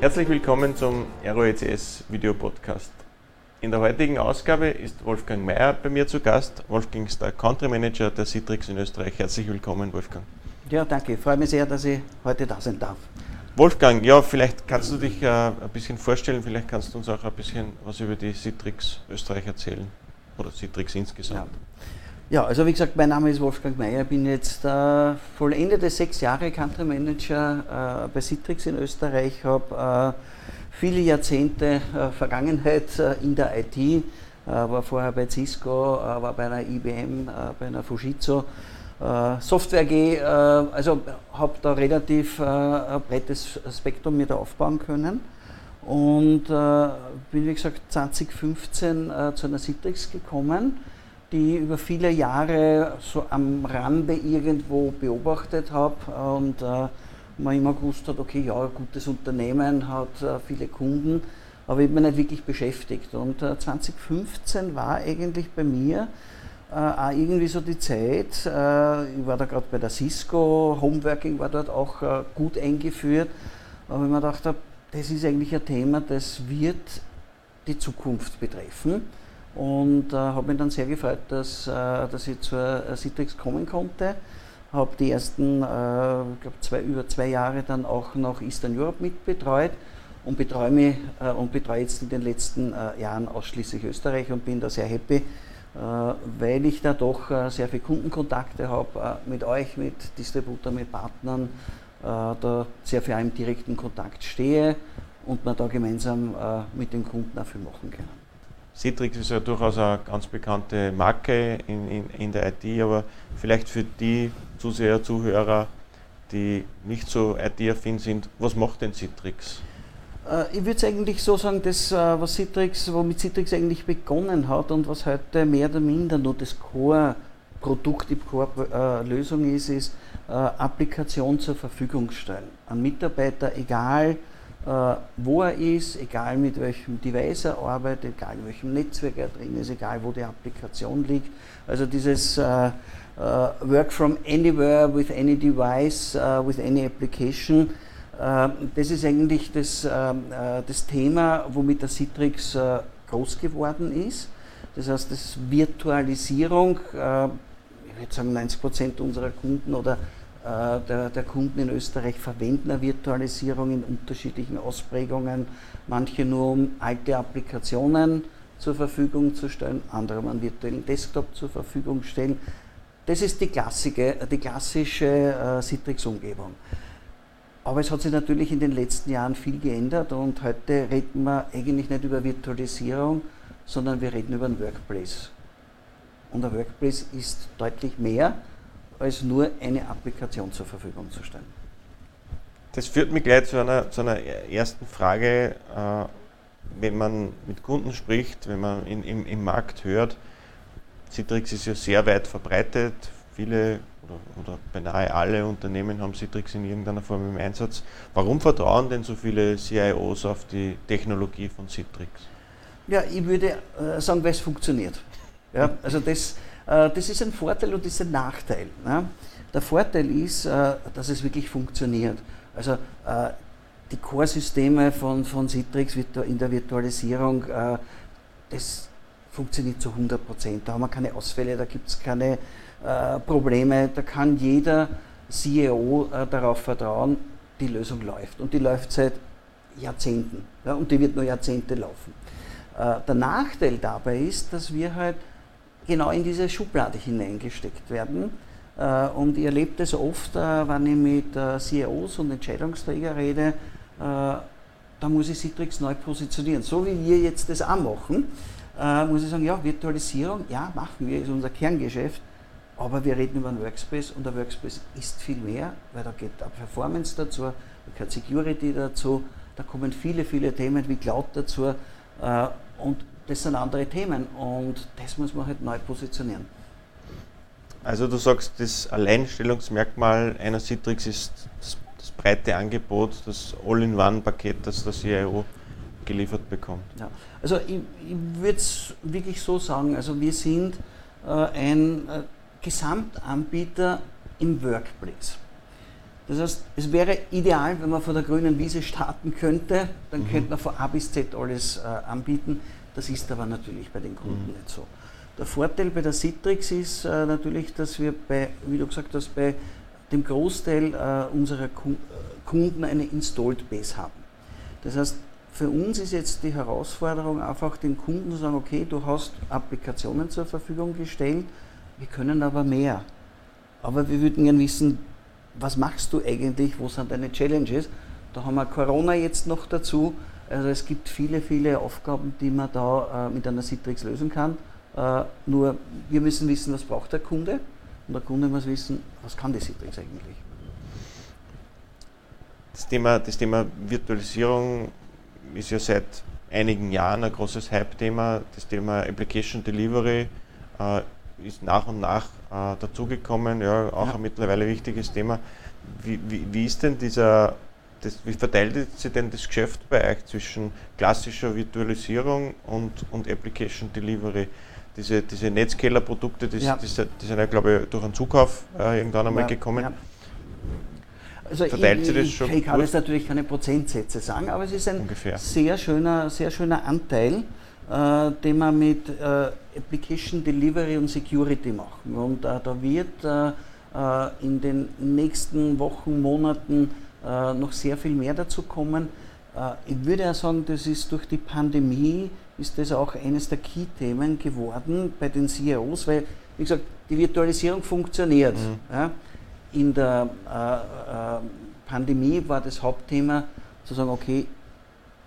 Herzlich willkommen zum ROECS Video Podcast. In der heutigen Ausgabe ist Wolfgang Mayer bei mir zu Gast. Wolfgang ist der Country Manager der Citrix in Österreich. Herzlich willkommen, Wolfgang. Ja, danke. Ich freue mich sehr, dass ich heute da sein darf. Wolfgang, ja, vielleicht kannst du dich äh, ein bisschen vorstellen, vielleicht kannst du uns auch ein bisschen was über die Citrix Österreich erzählen oder Citrix insgesamt. Ja. Ja also wie gesagt, mein Name ist Wolfgang Mayer, bin jetzt äh, vollendete sechs Jahre Country Manager äh, bei Citrix in Österreich, habe äh, viele Jahrzehnte äh, Vergangenheit äh, in der IT, äh, war vorher bei Cisco, war bei einer IBM, bei einer Fujitsu Software AG, also habe da relativ ein breites Spektrum mit aufbauen können. Und bin wie gesagt 2015 zu einer Citrix gekommen, die ich über viele Jahre so am Rande irgendwo beobachtet habe und man immer gewusst hat, okay, ja, gutes Unternehmen hat viele Kunden, aber ich mich nicht wirklich beschäftigt. Und 2015 war eigentlich bei mir äh, auch irgendwie so die Zeit, äh, ich war da gerade bei der Cisco, Homeworking war dort auch äh, gut eingeführt, aber ich mir gedacht habe, das ist eigentlich ein Thema, das wird die Zukunft betreffen. Und äh, habe mich dann sehr gefreut, dass, äh, dass ich zur Citrix kommen konnte. Habe die ersten, äh, glaube, zwei, über zwei Jahre dann auch noch Eastern Europe mitbetreut und betreue, mich, äh, und betreue jetzt in den letzten äh, Jahren ausschließlich Österreich und bin da sehr happy, äh, weil ich da doch äh, sehr viele Kundenkontakte habe äh, mit euch, mit Distributern, mit Partnern, da sehr viel im direkten Kontakt stehe und man da gemeinsam mit den Kunden auch viel machen können. Citrix ist ja durchaus eine ganz bekannte Marke in, in, in der IT, aber vielleicht für die Zuseher, Zuhörer, die nicht so IT-affin sind, was macht denn Citrix? Äh, ich würde eigentlich so sagen, das, äh, was Citrix, womit Citrix eigentlich begonnen hat und was heute mehr oder minder nur das Core-Produkt, die Core-Lösung ist, ist äh, Applikation zur Verfügung stellen. Ein Mitarbeiter, egal wo er ist, egal mit welchem Device er arbeitet, egal in welchem Netzwerk er drin ist, egal wo die Applikation liegt. Also dieses Work from anywhere with any device, with any application ähm, das ist eigentlich das, äh, das Thema, womit der Citrix äh, groß geworden ist. Das heißt, das Virtualisierung, äh, ich würde sagen 90 Prozent unserer Kunden oder der, der, Kunden in Österreich verwenden eine Virtualisierung in unterschiedlichen Ausprägungen. Manche nur um alte Applikationen zur Verfügung zu stellen, andere um einen virtuellen Desktop zur Verfügung stellen. Das ist die, klassische, die klassische Citrix-Umgebung. Aber es hat sich natürlich in den letzten Jahren viel geändert und heute reden wir eigentlich nicht über Virtualisierung, sondern wir reden über einen Workplace. Und ein Workplace ist deutlich mehr als nur eine Applikation zur Verfügung zu stellen. Das führt mich gleich zu einer, zu einer ersten Frage. Äh, wenn man mit Kunden spricht, wenn man in, im, im Markt hört, Citrix ist ja sehr weit verbreitet, viele oder, oder beinahe alle Unternehmen haben Citrix in irgendeiner Form im Einsatz. Warum vertrauen denn so viele CIOs auf die Technologie von Citrix? Ja, ich würde äh, sagen, weil es funktioniert. Ja, also das, das ist ein Vorteil und das ist ein Nachteil. Ne? Der Vorteil ist, äh, dass es wirklich funktioniert. Also äh, die Core-Systeme von, von Citrix in der Virtualisierung, äh, das funktioniert zu 100 Prozent. Da haben wir keine Ausfälle, da gibt es keine äh, Probleme. Da kann jeder CEO äh, darauf vertrauen, die Lösung läuft. Und die läuft seit Jahrzehnten. Ja, und die wird nur Jahrzehnte laufen. Äh, der Nachteil dabei ist, dass wir halt genau in diese Schublade hineingesteckt werden. Äh, und ich erlebe das oft, äh, wenn ich mit äh, CEOs und Entscheidungsträgern rede, da muss ich Citrix neu positionieren. So wie wir jetzt das auch machen, muss ich sagen, ja, Virtualisierung, ja, machen wir, ist unser Kerngeschäft, aber wir reden über einen Workspace und der Workspace ist viel mehr, weil da geht auch Performance dazu, da gehört Security dazu, da kommen viele, viele Themen wie Cloud dazu und das sind andere Themen und das muss man halt neu positionieren. Also du sagst, das Alleinstellungsmerkmal einer Citrix ist das, das breite Angebot, das All-in-One-Paket, das der CIO geliefert bekommt. Ja. Also ich, ich würde es wirklich so sagen, also wir sind äh, ein äh, Gesamtanbieter im Workplace. Das heißt, es wäre ideal, wenn man von der grünen Wiese starten könnte, dann mhm. könnte man von A bis Z alles äh, anbieten. Das ist aber natürlich bei den Kunden mhm. nicht so. Der Vorteil bei der Citrix ist äh, natürlich, dass wir bei, wie du gesagt hast, bei dem Großteil äh, unserer Kunden eine Installed Base haben. Das heißt, für uns ist jetzt die Herausforderung einfach den Kunden zu sagen, okay, du hast Applikationen zur Verfügung gestellt, wir können aber mehr. Aber wir würden gerne wissen, was machst du eigentlich, wo sind deine Challenges? Da haben wir Corona jetzt noch dazu. Also es gibt viele, viele Aufgaben, die man da äh, mit einer Citrix lösen kann. Äh, nur wir müssen wissen, was braucht der Kunde und der Kunde muss wissen, was kann die Citrix eigentlich. Das Thema, das Thema Virtualisierung ist ja seit einigen Jahren ein großes Hype-Thema. Das Thema Application Delivery äh, ist nach und nach äh, dazugekommen, ja, auch ja. ein mittlerweile wichtiges Thema. Wie, wie, wie ist denn dieser, das, wie verteilt sich denn das Geschäft bei euch zwischen klassischer Virtualisierung und, und Application Delivery? Diese, diese Netscaler-Produkte, die, ja. die, die, sind ja, glaube ich, durch einen Zukauf äh, irgendwann einmal gekommen. Also Verteilt ich, das schon? Ich kann jetzt natürlich keine Prozentsätze sagen, aber es ist ein sehr schöner, sehr schöner Anteil, äh, den wir mit äh, Application Delivery und Security machen. Und äh, da wird äh, äh, in den nächsten Wochen, Monaten äh, noch sehr viel mehr dazu kommen. ich würde ja sagen, das ist durch die Pandemie ist das auch eines der Key-Themen geworden bei den CEOs, weil, wie gesagt, die Virtualisierung funktioniert. Mhm. Ja in der äh, äh, Pandemie war das Hauptthema zu sagen, okay,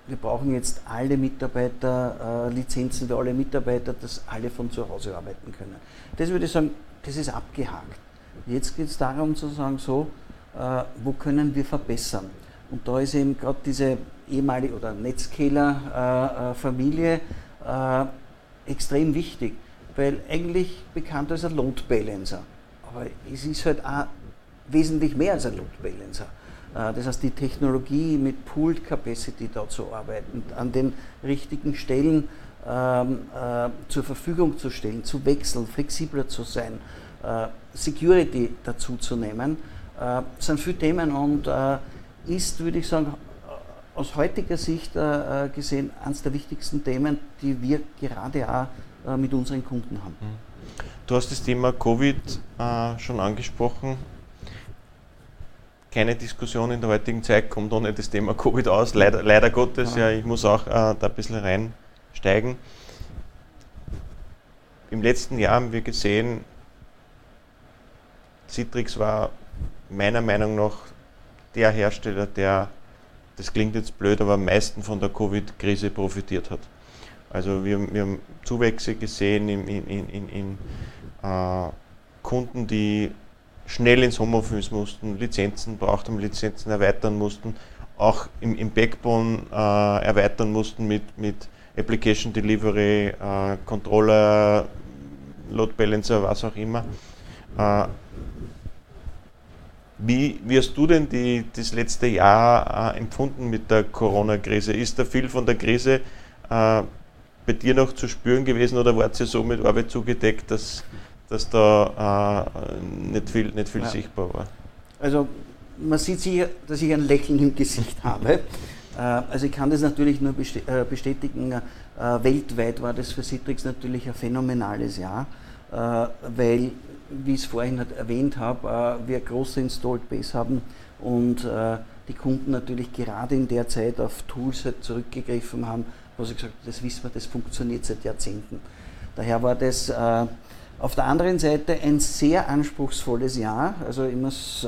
wir brauchen jetzt alle Mitarbeiter, äh, Lizenzen für alle Mitarbeiter, dass alle von zu Hause arbeiten können. Das würde ich sagen, das ist abgehakt. Jetzt geht es darum zu sagen, so, äh, wo können wir verbessern? Und da ist eben gerade diese ehemalige oder Netscaler-Familie äh, äh, extrem wichtig, weil eigentlich bekannt als ein Load Balancer. Aber es ist halt auch wesentlich mehr als ein Load Balancer. Äh, das heißt, die Technologie mit Pooled Capacity da zu arbeiten, an den richtigen Stellen ähm, äh, zur Verfügung zu stellen, zu wechseln, flexibler zu sein, äh, Security dazu zu nehmen, äh, sind viele Themen und äh, ist, würde ich sagen, aus heutiger Sicht äh, gesehen eines der wichtigsten Themen, die wir gerade auch mit unseren Kunden haben. Du hast das Thema Covid schon angesprochen keine Diskussion in der heutigen Zeit, kommt ohne das Thema Covid aus. Leider, leider Gottes, ja, ich muss auch äh, da ein bisschen reinsteigen. Im letzten Jahr haben wir gesehen, Citrix war meiner Meinung nach der Hersteller, der, das klingt jetzt blöd, aber am meisten von der Covid-Krise profitiert hat. Also wir, wir, haben Zuwächse gesehen in, in, in, in äh, Kunden, die schnell ins Homeoffice mussten, Lizenzen braucht haben, Lizenzen erweitern mussten, auch im, im Backbone äh, erweitern mussten mit, mit Application Delivery, äh, Controller, Load Balancer, was auch immer. Wie, wie, hast du denn die, das letzte Jahr äh, empfunden mit der Corona-Krise? Ist da viel von der Krise äh, bei dir noch zu spüren gewesen oder wart ihr so mit Arbeit zugedeckt, dass dass da äh, nicht viel, nicht viel ja. sichtbar war. Also man sieht sicher, dass ich ein Lächeln im Gesicht habe. Äh, also ich kann das natürlich nur äh, bestätigen. Äh, weltweit war das für Citrix natürlich ein phänomenales Jahr, weil, wie ich es vorhin erwähnt habe, wir große Installed Base haben und die Kunden natürlich gerade in der Zeit auf Tools zurückgegriffen haben, wo sie gesagt haben, das wissen wir, das funktioniert seit Jahrzehnten. Daher war das auf der anderen Seite ein sehr anspruchsvolles Jahr. Also ich muss, äh,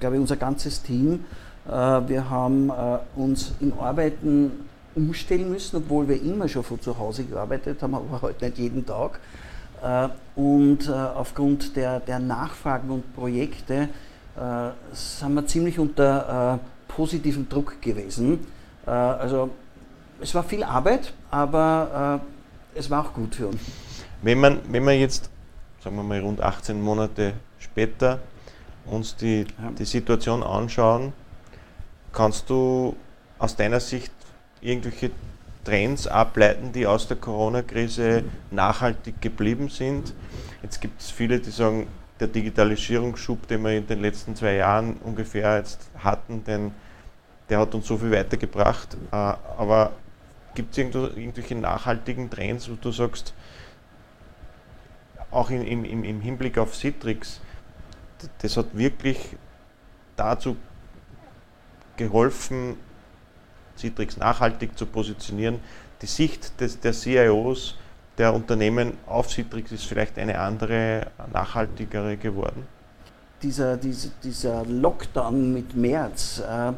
glaube ich, unser ganzes Team, äh, wir haben äh, uns im Arbeiten umstellen müssen, obwohl wir immer schon von zu Hause gearbeitet haben, aber heute nicht jeden Tag. Äh, und äh, aufgrund der, der Nachfragen und Projekte äh, sind wir ziemlich unter positivem Druck gewesen. also es war viel Arbeit, aber es war auch gut für uns. Wenn man, wenn man jetzt sagen wir mal rund 18 Monate später, uns die, ja. die Situation anschauen, kannst du aus deiner Sicht irgendwelche Trends ableiten, die aus der Corona-Krise nachhaltig geblieben sind? Jetzt gibt es viele, die sagen, der Digitalisierungsschub, den wir in den letzten zwei Jahren ungefähr jetzt hatten, denn der hat uns so viel weitergebracht. Äh, aber gibt es irgendwelche nachhaltigen Trends, wo du sagst, auch in, im, im Hinblick auf Citrix, das hat wirklich dazu geholfen, Citrix nachhaltig zu positionieren. Die Sicht des, der CIOs der Unternehmen auf Citrix ist vielleicht eine andere, nachhaltigere geworden? Dieser, dieser, dieser Lockdown mit März äh, äh,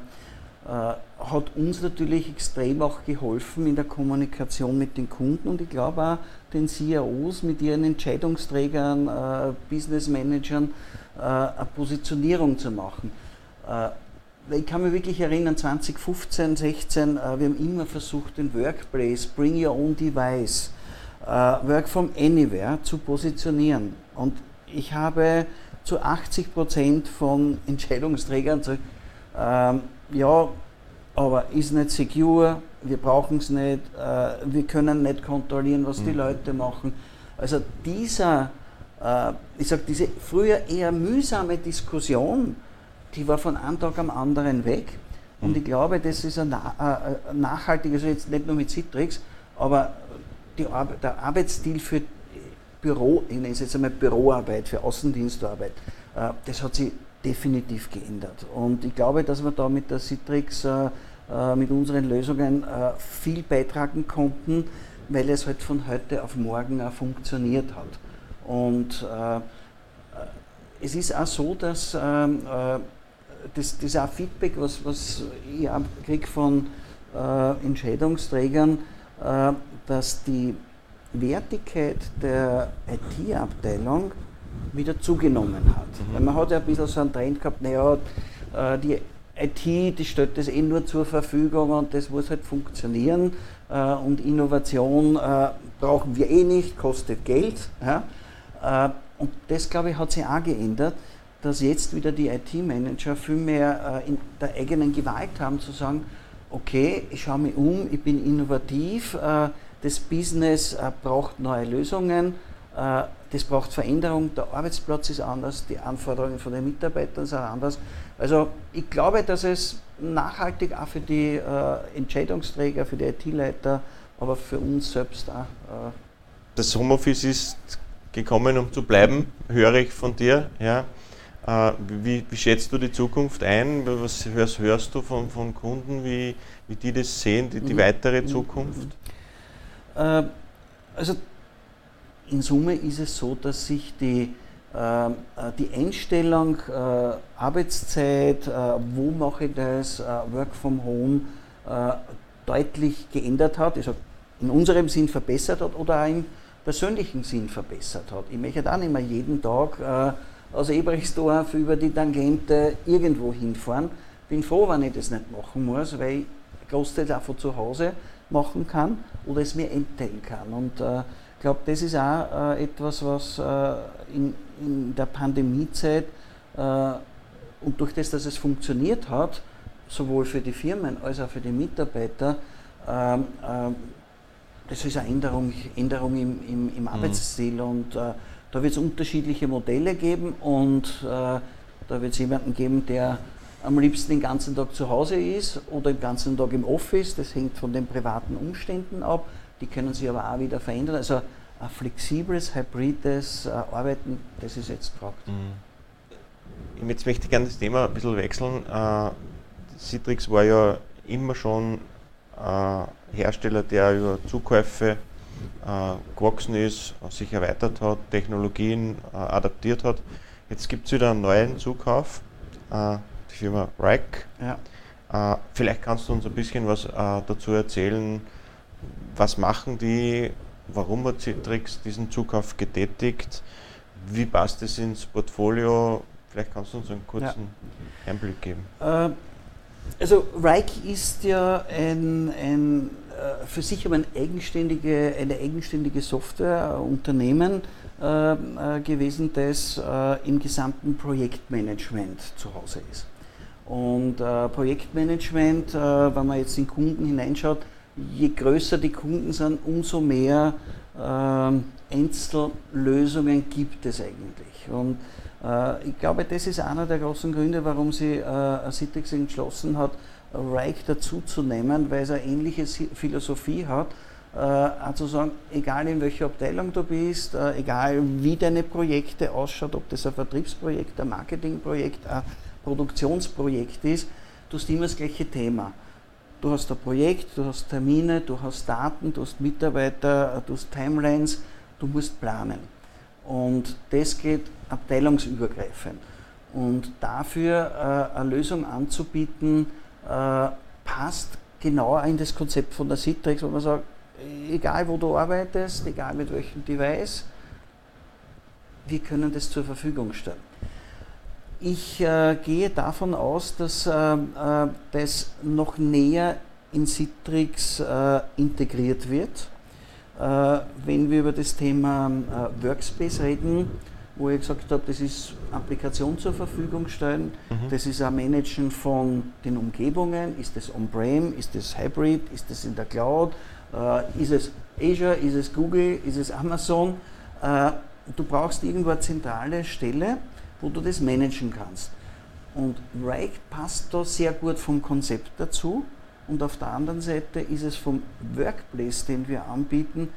hat uns natürlich extrem auch geholfen in der Kommunikation mit den Kunden und ich glaube auch den CIOs mit ihren Entscheidungsträgern, äh, Business Managern äh, eine Positionierung zu machen. Ich kann mich wirklich erinnern, 2015, 16, äh, wir haben immer versucht, den Workplace, Bring Your Own Device, äh, Work from Anywhere zu positionieren. Und ich habe zu 80 Prozent von Entscheidungsträgern gesagt, ähm, ja, aber ist nicht secure, wir brauchen es nicht, äh, wir können nicht kontrollieren, was mhm. die Leute machen. Also dieser, äh, ich sage, diese früher eher mühsame Diskussion, die war von einem Tag am anderen weg. Und mhm. ich glaube, das ist ein, äh, nachhaltig, also jetzt nicht nur mit Citrix, aber Ar der Arbeitsstil für Büro, ich nenne es jetzt einmal Büroarbeit, für Außendienstarbeit, äh, das hat sich definitiv geändert. Und ich glaube, dass wir da mit der Citrix, äh, äh, mit unseren Lösungen äh, viel beitragen konnten, weil es halt von heute auf morgen auch funktioniert hat. Und äh, es ist auch so, dass äh, das, das auch Feedback, was, was ich auch kriege von äh, Entscheidungsträgern, dass die Wertigkeit der IT-Abteilung wieder zugenommen hat. Mhm. Weil man hat ja ein bisschen so einen Trend gehabt, naja, äh, die IT, die stellt das eh nur zur Verfügung und das muss halt funktionieren äh, und Innovation äh, brauchen wir eh nicht, kostet Geld. Und das, glaube ich, hat sich auch geändert, dass jetzt wieder die IT-Manager viel mehr in der eigenen Gewalt haben, zu sagen, okay, ich schaue mich um, ich bin innovativ, das Business braucht neue Lösungen, das braucht Veränderung, der Arbeitsplatz ist anders, die Anforderungen von den Mitarbeitern sind anders. Also ich glaube, dass es nachhaltig auch für die äh, Entscheidungsträger, für die IT-Leiter, aber für uns selbst auch. Äh das Homeoffice ist gekommen, um zu bleiben, höre ich von dir. Ja. Äh, wie, wie, schätzt du die Zukunft ein? Was hörst, hörst du von, von Kunden, wie, wie die das sehen, die, die mhm. weitere mhm. Zukunft? Äh, also in Summe ist es so, dass sich die, ähm, äh, die Einstellung Arbeitszeit, wo mache ich das, Work from Home, deutlich geändert hat, also in unserem Sinn verbessert hat oder auch im persönlichen Sinn verbessert hat. Ich möchte auch nicht mehr jeden Tag aus Ebrechtsdorf über die Tangente irgendwo hinfahren. Bin froh, wenn ich das nicht machen muss, weil ich Großteil auch von zu Hause machen kann oder es mir entteilen kann. Und ich glaube, das ist auch äh, etwas, was äh, in, in, der Pandemiezeit äh, und durch das, dass es funktioniert hat, sowohl für die Firmen als auch für die Mitarbeiter, ähm, ähm, das ist eine Änderung, Änderung im, im, im mhm. Arbeitsstil mhm. und äh, da wird es unterschiedliche Modelle geben und äh, da wird es jemanden geben, der am liebsten den ganzen Tag zu Hause ist oder den ganzen Tag im Office. Das hängt von den privaten Umständen ab die können sich aber auch wieder verändern. Also ein flexibles, hybrides äh, Arbeiten, das ist jetzt gefragt. Mhm. Jetzt möchte ich gerne das Thema ein bisschen wechseln. Äh, Citrix war ja immer schon äh, Hersteller, der über Zukäufe gewachsen ist, sich erweitert hat, Technologien äh, adaptiert hat. Jetzt gibt es wieder einen neuen Zukauf, äh, die Firma Rack. Ja. Äh, vielleicht kannst du uns ein bisschen was dazu erzählen, was machen die, warum hat Citrix diesen Zukauf getätigt, wie passt es ins Portfolio? Vielleicht kannst du uns einen kurzen ja. Einblick geben. Äh, also Reich ist ja ein, ein äh, für sich aber ein eigenständige, eine eigenständige Softwareunternehmen äh, äh, gewesen, das äh, im gesamten Projektmanagement zu Hause ist. Und äh, Projektmanagement, wenn man jetzt in Kunden hineinschaut, je größer die Kunden sind, umso mehr Einzellösungen gibt es eigentlich. Und äh, ich glaube, das ist einer der großen Gründe, warum sie äh, Citrix entschlossen hat, Reich dazuzunehmen, weil es eine ähnliche Philosophie hat. Äh, also sagen, egal in welcher Abteilung du bist, äh, egal wie deine Projekte ausschaut, ob das ein Vertriebsprojekt, ein Marketingprojekt, ein Produktionsprojekt ist, du hast immer das gleiche Thema. Du hast ein Projekt, du hast Termine, du hast Daten, du hast Mitarbeiter, du hast Timelines, du musst planen. Und das geht abteilungsübergreifend. Und dafür äh, eine Lösung anzubieten, äh, passt genau in das Konzept von der Citrix, wo man sagt, egal wo du arbeitest, egal mit welchem Device, wir können das zur Verfügung stellen. Ich äh, gehe davon aus, dass äh, äh, das noch näher in Citrix äh, integriert wird. Äh, wenn wir über das Thema Workspace reden, wo ich gesagt habe, das ist Applikation zur Verfügung stellen, mhm. das ist ein Managen von den Umgebungen, ist das On-Prem, ist das Hybrid, ist das in der Cloud, ist es Azure, ist es Google, ist es Amazon. du brauchst irgendwo eine zentrale Stelle, wo du das managen kannst. Und Rike passt da sehr gut vom Konzept dazu. Und auf der anderen Seite ist es vom Workplace, den wir anbieten,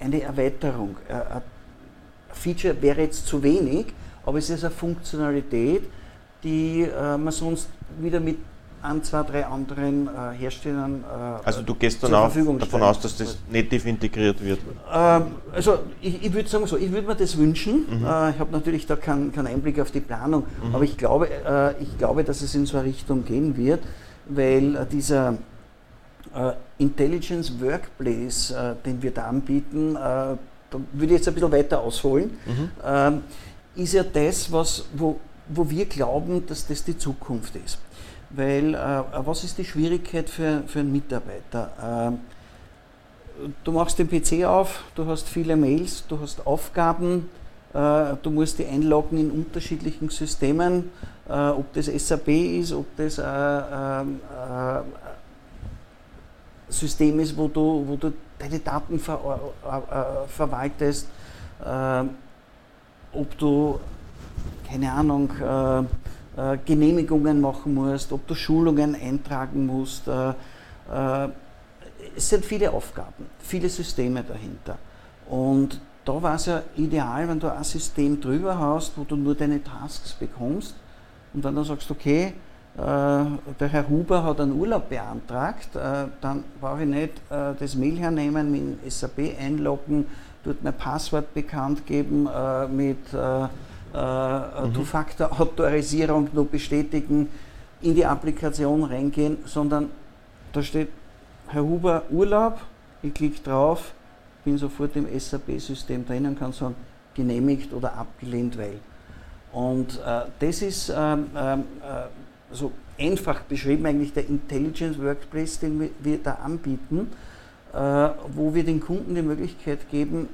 eine Erweiterung. Ein Feature wäre jetzt zu wenig, aber es ist eine Funktionalität, die äh, man sonst wieder mit an zwei, drei anderen äh, Herstellern. Äh, also du gehst dann auch davon aus, dass das native integriert wird? Ähm, also ich, ich würde sagen so, ich würde mir das wünschen. Mhm. Äh, ich habe natürlich da keinen kein Einblick auf die Planung, mhm. aber ich glaube, äh, ich glaube, dass es in so eine Richtung gehen wird, weil äh, dieser äh, Intelligence Workplace, den wir da anbieten, da würde ich jetzt ein bisschen weiter ausholen, mhm. Ähm, ist ja das, was, wo, wo wir glauben, dass das die Zukunft ist. Weil äh, was ist die Schwierigkeit für, für einen Mitarbeiter? Äh, du machst den PC auf, du hast viele Mails, du hast Aufgaben, äh, du musst die einloggen in unterschiedlichen Systemen, äh, ob das SAP ist, ob das ein äh, äh, System ist, wo du, wo du deine Daten ver, verwaltest, ob du, keine Ahnung, äh, Genehmigungen machen musst, ob du Schulungen eintragen musst. Äh, äh, es sind viele Aufgaben, viele Systeme dahinter. Und da war es ja ideal, wenn du ein System drüber hast, wo du nur deine Tasks bekommst und dann, sagst, okay, äh, der Herr Huber hat einen Urlaub beantragt, äh, dann brauche ich nicht äh, das Mail hernehmen, mit SAP einloggen, dort mein Passwort bekannt geben, mit äh, mhm. Two-Factor-Autorisierung nur bestätigen, in die Applikation reingehen, sondern da steht Herr Huber Urlaub, ich klicke drauf, bin sofort im SAP-System drin und kann sagen, genehmigt oder abgelehnt, weil. Und äh, das ist ähm, ähm, äh, so einfach beschrieben eigentlich der Intelligence Workplace, den wir, da anbieten, äh, wo wir den Kunden die Möglichkeit geben,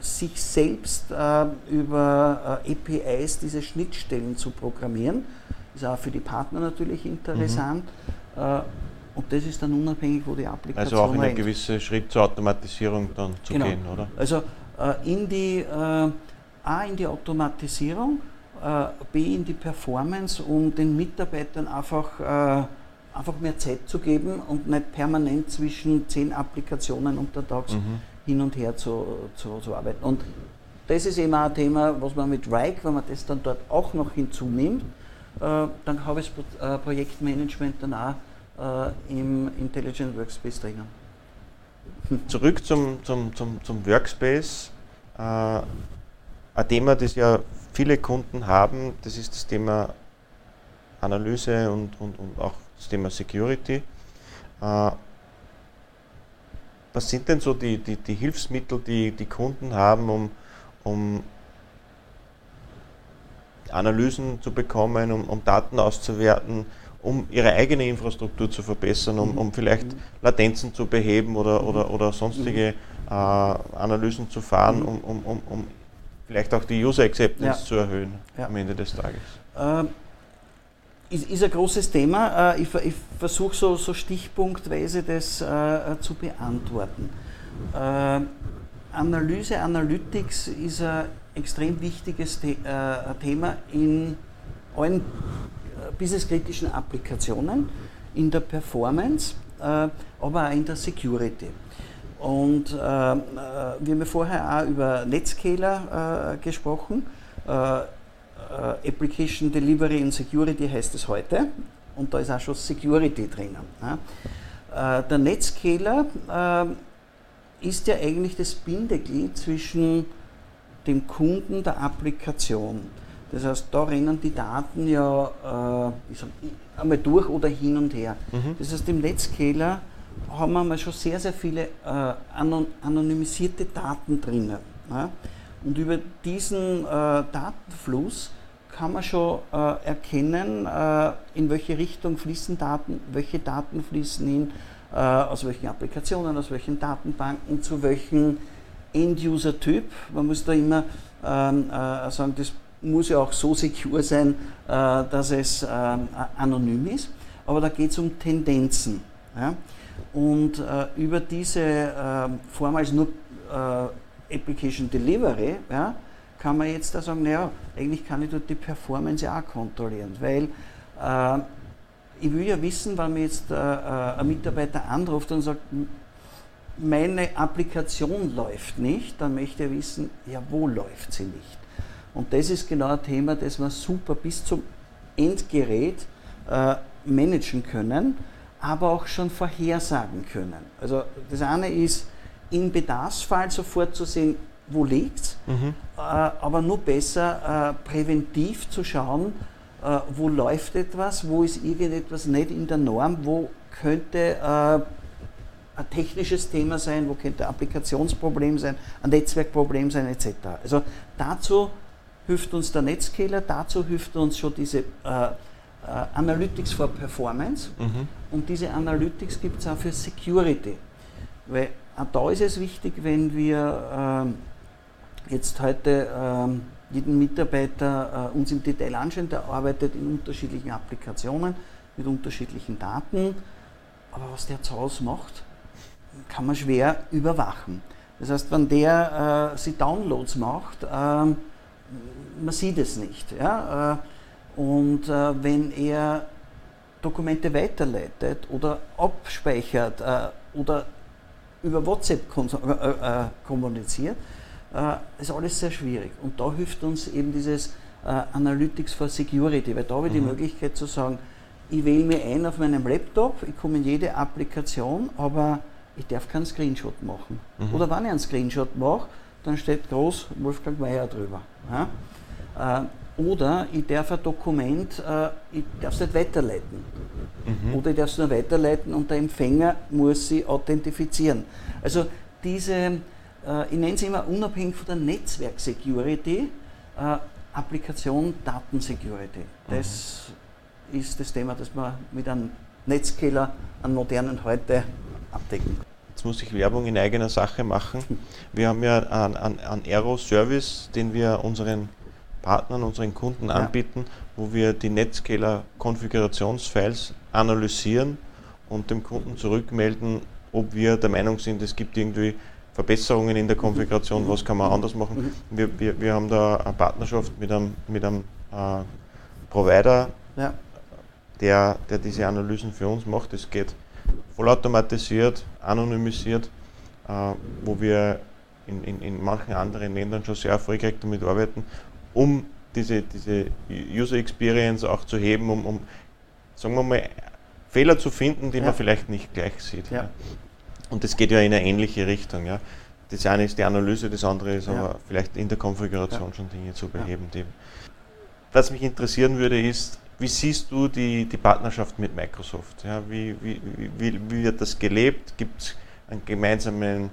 sich selbst äh, über äh, APIs diese Schnittstellen zu programmieren. Ist auch für die Partner natürlich interessant. Mhm. Und das ist dann unabhängig, wo die Applikation Also auch in einen gewissen Schritt zur Automatisierung dann zu genau. gehen, oder? Also in die, A in die Automatisierung, B in die Performance, um den Mitarbeitern einfach, einfach mehr Zeit zu geben und nicht permanent zwischen zehn Applikationen untertags mhm hin und her zu, zu, zu arbeiten. Und das ist eben auch ein Thema, was man mit Rike, wenn man das dann dort auch noch hinzunimmt, äh, dann habe ich das äh, Projektmanagement dann auch äh, im Intelligent Workspace drinnen. Zurück zum, zum, zum, zum Workspace. Äh, ein Thema, das ja viele Kunden haben, das ist das Thema Analyse und, und, und auch das Thema Security. Äh, was sind denn so die, die, die Hilfsmittel, die die Kunden haben, um, um Analysen zu bekommen, um, um Daten auszuwerten, um ihre eigene Infrastruktur zu verbessern, um, um vielleicht Latenzen zu beheben oder, oder, oder sonstige äh, Analysen zu fahren, um, um, um, um vielleicht auch die User Acceptance ja. zu erhöhen ja. am Ende des Tages? Ähm, ist, ist ein großes Thema. Äh, ich, ich versuche so, so, stichpunktweise das äh, zu beantworten. Äh, Analyse, Analytics ist ein extrem wichtiges The äh, Thema in allen äh, businesskritischen Applikationen, in der Performance, äh, aber auch in der Security. Und wir haben ja vorher auch über Netscaler gesprochen. Äh, Application Delivery and Security heißt es heute und da ist auch schon Security drinnen. Ja. Äh, der Netscaler äh, ist ja eigentlich das Bindeglied zwischen dem Kunden der Applikation. Das heißt, da rennen die Daten ja äh, ich sag, einmal durch oder hin und her. Mhm. Das heißt, im Netscaler haben wir mal schon sehr, sehr viele äh, anonymisierte Daten drinnen. Ja? Und über diesen äh, Datenfluss kann man schon äh, erkennen, äh, in welche Richtung fließen Daten, welche Daten fließen hin, äh, aus welchen Applikationen, aus welchen Datenbanken, zu welchem End-User-Typ. Man muss da immer ähm, äh, sagen, das muss ja auch so secure sein, dass es ähm, anonym ist. Aber da geht es um Tendenzen. Ja? Und äh, über diese ähm, Form als nur Application Delivery, ja, kann man jetzt da sagen, naja, eigentlich kann ich dort die Performance auch kontrollieren, weil äh, ich will ja wissen, wenn mir jetzt äh, äh, ein Mitarbeiter anruft und sagt, meine Applikation läuft nicht, dann möchte er wissen, ja, wo läuft sie nicht? Und das ist genau ein Thema, das wir super bis zum Endgerät äh, managen können, aber auch schon vorhersagen können. Also das eine ist, im Bedarfsfall sofort zu sehen, wo liegt es, mhm. äh, aber nur besser äh, präventiv zu schauen, äh, wo läuft etwas, wo ist irgendetwas nicht in der Norm, wo könnte äh, ein technisches Thema sein, wo könnte ein Applikationsproblem sein, ein Netzwerkproblem sein etc. Also dazu hilft uns der Netscaler, dazu hilft uns schon diese äh, Analytics for Performance mhm. und diese Analytics gibt es auch für Security. Weil auch da ist es wichtig, wenn wir ähm, jetzt heute ähm, jeden Mitarbeiter äh, uns im Detail anschauen, der arbeitet in unterschiedlichen Applikationen mit unterschiedlichen Daten, aber was der zu Hause macht, kann man schwer überwachen. Das heißt, wenn der äh, sie Downloads macht, äh, man sieht es nicht. Ja? Äh, und äh, wenn er Dokumente weiterleitet oder abspeichert äh, oder über WhatsApp kommuniziert, äh, ist alles sehr schwierig. Und da hilft uns eben dieses äh, Analytics for Security, weil da habe ich mhm. die Möglichkeit zu sagen, ich wähle mir ein auf meinem Laptop, ich komme in jede Applikation, aber ich darf keinen Screenshot machen. Mhm. Oder wenn ich einen Screenshot mache, dann steht groß Wolfgang Meyer drüber. Ja? Oder ich darf ein Dokument, äh, ich darf es nicht weiterleiten. Mhm. Oder ich darf es nur weiterleiten und der Empfänger muss sie authentifizieren. Also diese äh, ich nenne es immer unabhängig von der Netzwerk-Security, äh, Applikation Datensecurity. Das mhm. ist das Thema, das wir mit einem Netzkiller, einem modernen heute abdecken. Jetzt muss ich Werbung in eigener Sache machen. Wir haben ja einen, einen Aero-Service, den wir unseren Partnern, unseren Kunden anbieten, ja. wo wir die Netscaler-Konfigurationsfiles analysieren und dem Kunden zurückmelden, ob wir der Meinung sind, es gibt irgendwie Verbesserungen in der Konfiguration, was kann man anders machen. Wir, wir, wir haben da eine Partnerschaft mit einem, mit einem äh, Provider, ja. der, der diese Analysen für uns macht. Es geht vollautomatisiert, anonymisiert, äh, wo wir in, in, in manchen anderen Ländern schon sehr erfolgreich damit arbeiten, um diese, diese User Experience auch zu heben, um, um sagen wir mal, Fehler zu finden, die ja. man vielleicht nicht gleich sieht. Ja. Und das geht ja in eine ähnliche Richtung. Ja. Das eine ist die Analyse, das andere ist aber vielleicht in der Konfiguration schon Dinge zu beheben. Die, was mich interessieren würde, ist, wie siehst du die, die Partnerschaft mit Microsoft? Ja, wie, wie, wie, wie wird das gelebt? Gibt es gemeinsame,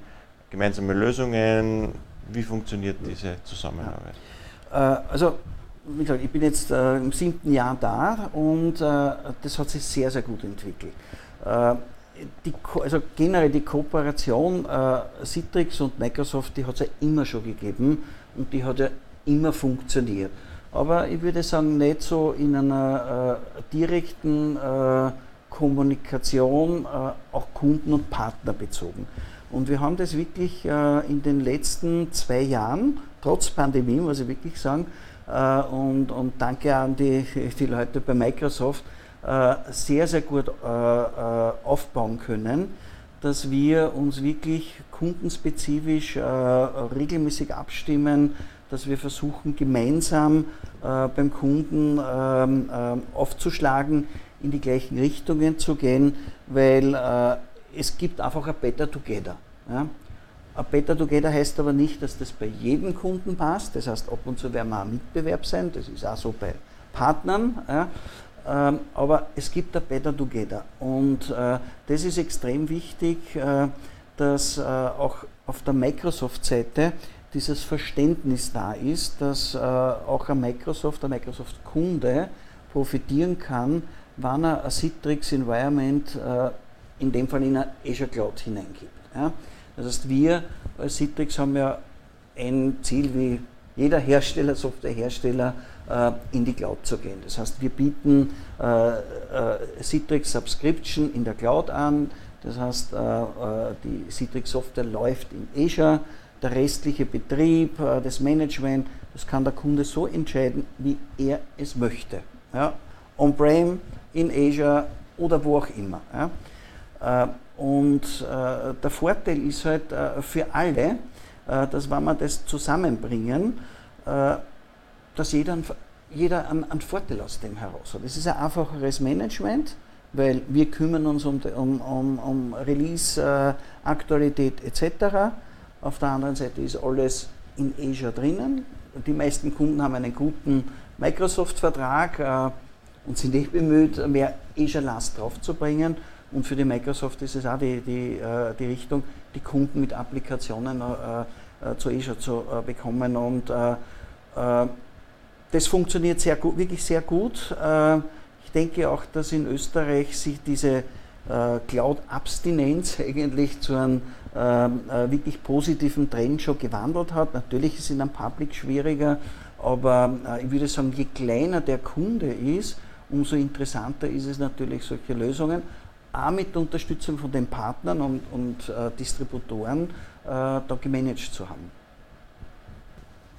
gemeinsame Lösungen? Wie funktioniert diese Zusammenarbeit? Äh, also, wie gesagt, ich bin jetzt äh, im siebten Jahr da und äh, das hat sich sehr, sehr gut entwickelt. Die, also generell die Kooperation Citrix und Microsoft, die hat es ja immer schon gegeben und die hat ja immer funktioniert. aber ich würde sagen, nicht so in einer direkten Kommunikation, auch Kunden- und Partner bezogen. Und wir haben das wirklich äh, in den letzten zwei Jahren, trotz Pandemie, muss ich wirklich sagen, äh, und, und danke an die, die Leute bei Microsoft, äh, sehr, sehr gut aufbauen können, dass wir uns wirklich kundenspezifisch regelmäßig abstimmen, dass wir versuchen, gemeinsam beim Kunden ähm, aufzuschlagen, in die gleichen Richtungen zu gehen, weil es gibt einfach ein Better Together. Ja? Ein Better Together heißt aber nicht, dass das bei jedem Kunden passt. Das heißt, ab und zu werden wir ein Mitbewerb sein. Das ist auch so bei Partnern. Ja? Ähm, aber es gibt ein Better Together. Und äh, das ist extrem wichtig, äh, dass äh, auch auf der Microsoft-Seite dieses Verständnis da ist, dass auch ein Microsoft, ein Microsoft-Kunde profitieren kann, wann er ein Citrix-Environment in dem Fall in eine Azure Cloud hineingibt. Ja? Das heißt, wir als Citrix haben ja ein Ziel wie jeder Hersteller, Softwarehersteller, äh, in die Cloud zu gehen. Das heißt, wir bieten äh, äh, Citrix Subscription in der Cloud an. Das heißt, die Citrix Software läuft in Azure. Der restliche Betrieb, das Management, das kann der Kunde so entscheiden, wie er es möchte. Ja? On-Prem, in Azure oder wo auch immer. Ja? Und äh, der Vorteil ist halt äh, für alle, äh, dass wenn wir das zusammenbringen, äh, dass jeder, einen, jeder einen, Vorteil aus dem heraus hat. Es ist ein einfacheres Management, weil wir kümmern uns um, um, um, um Release, äh, Aktualität etc. Auf der anderen Seite ist alles in Azure drinnen. Die meisten Kunden haben einen guten Microsoft-Vertrag äh, und sind nicht bemüht, mehr Azure-Last draufzubringen. Und für die Microsoft ist es auch die, die, äh, die Richtung, die Kunden mit Applikationen äh, äh, zu Azure zu bekommen. Und das funktioniert sehr gut, wirklich sehr gut. Ich denke auch, dass in Österreich sich diese Cloud-Abstinenz eigentlich zu einem wirklich positiven Trend schon gewandelt hat. Natürlich ist es in einem Public schwieriger, aber ich würde sagen, je kleiner der Kunde ist, umso interessanter ist es natürlich, solche Lösungen auch mit der Unterstützung von den Partnern und, und äh, Distributoren äh, da gemanagt zu haben.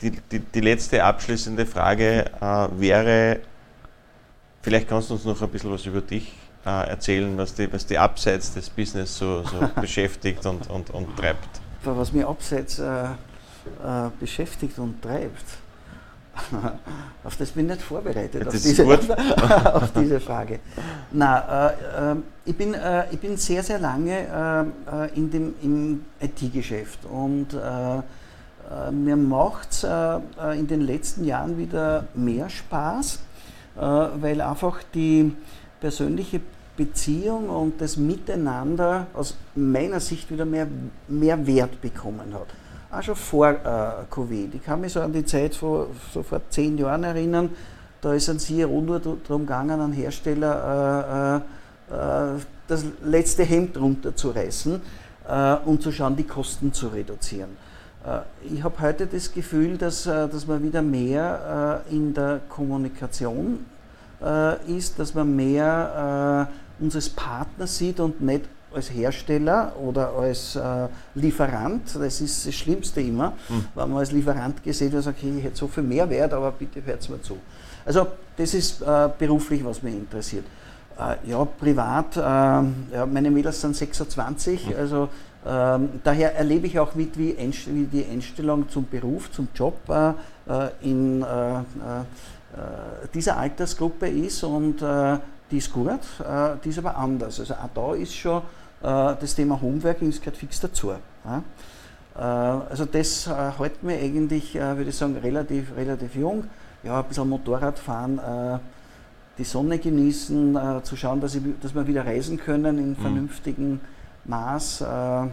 Die, die, die letzte abschließende Frage äh, wäre, vielleicht kannst du uns noch ein bisschen was über dich äh, erzählen, was die, was die abseits des Business so, so beschäftigt und, und, und treibt. Was mich abseits äh, äh, beschäftigt und treibt. Auf das bin ich nicht vorbereitet, auf diese, auf, diese, Frage. Na, äh, äh, ich, bin, äh, ich bin sehr, sehr lange äh, äh, in dem, im IT-Geschäft und äh, mir macht es in den letzten Jahren wieder mehr Spaß, weil einfach die persönliche Beziehung und das Miteinander aus meiner Sicht wieder mehr, mehr Wert bekommen hat auch schon vor äh, Covid. Ich kann mich so an die Zeit vor, so vor zehn Jahren erinnern, da ist ein CRO nur darum gegangen, einen Hersteller äh, äh, das letzte Hemd runterzureißen äh, und zu schauen, die Kosten zu reduzieren. Äh, ich habe heute das Gefühl, dass, äh, dass man wieder mehr in der Kommunikation ist, dass man mehr uns als Partner sieht und nicht als Hersteller oder als äh, Lieferant, das ist das Schlimmste immer, mhm. wenn man als Lieferant gesehen hat, sagt, okay, ich hätte so viel Mehrwert, aber bitte hört mir zu. Also das ist äh, beruflich, was mich interessiert. Äh, ja, privat, ähm, ja, meine Mädels sind 26, mhm. also ähm, daher erlebe ich auch mit, wie, wie, die Einstellung zum Beruf, zum Job äh, äh, in äh, dieser Altersgruppe ist und die ist gut, die ist aber anders. Also auch da ist schon äh, das Thema Homeworking, das gehört fix dazu. Äh, also das äh, hält mir eigentlich, würde ich sagen, relativ, relativ jung. Ja, ein bisschen Motorrad fahren, die Sonne genießen, zu schauen, dass, ich, dass wir wieder reisen können in mhm. vernünftigem Maß. Ja,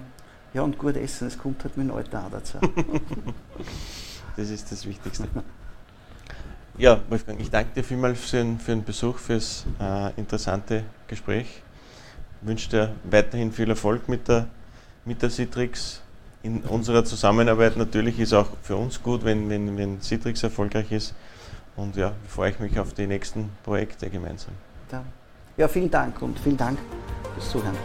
und gut essen, das kommt halt mit dem Alter auch dazu. das ist das Wichtigste. Ja, Wolfgang, ich danke dir vielmals für den, für den Besuch, fürs äh, interessante Gespräch wünsche dir weiterhin viel Erfolg mit der, mit der Citrix. In unserer Zusammenarbeit natürlich ist auch für uns gut, wenn, wenn, wenn Citrix erfolgreich ist. und ja, freue ich mich auf die nächsten Projekte gemeinsam. Ja, vielen Dank und vielen Dank fürs Zuhören.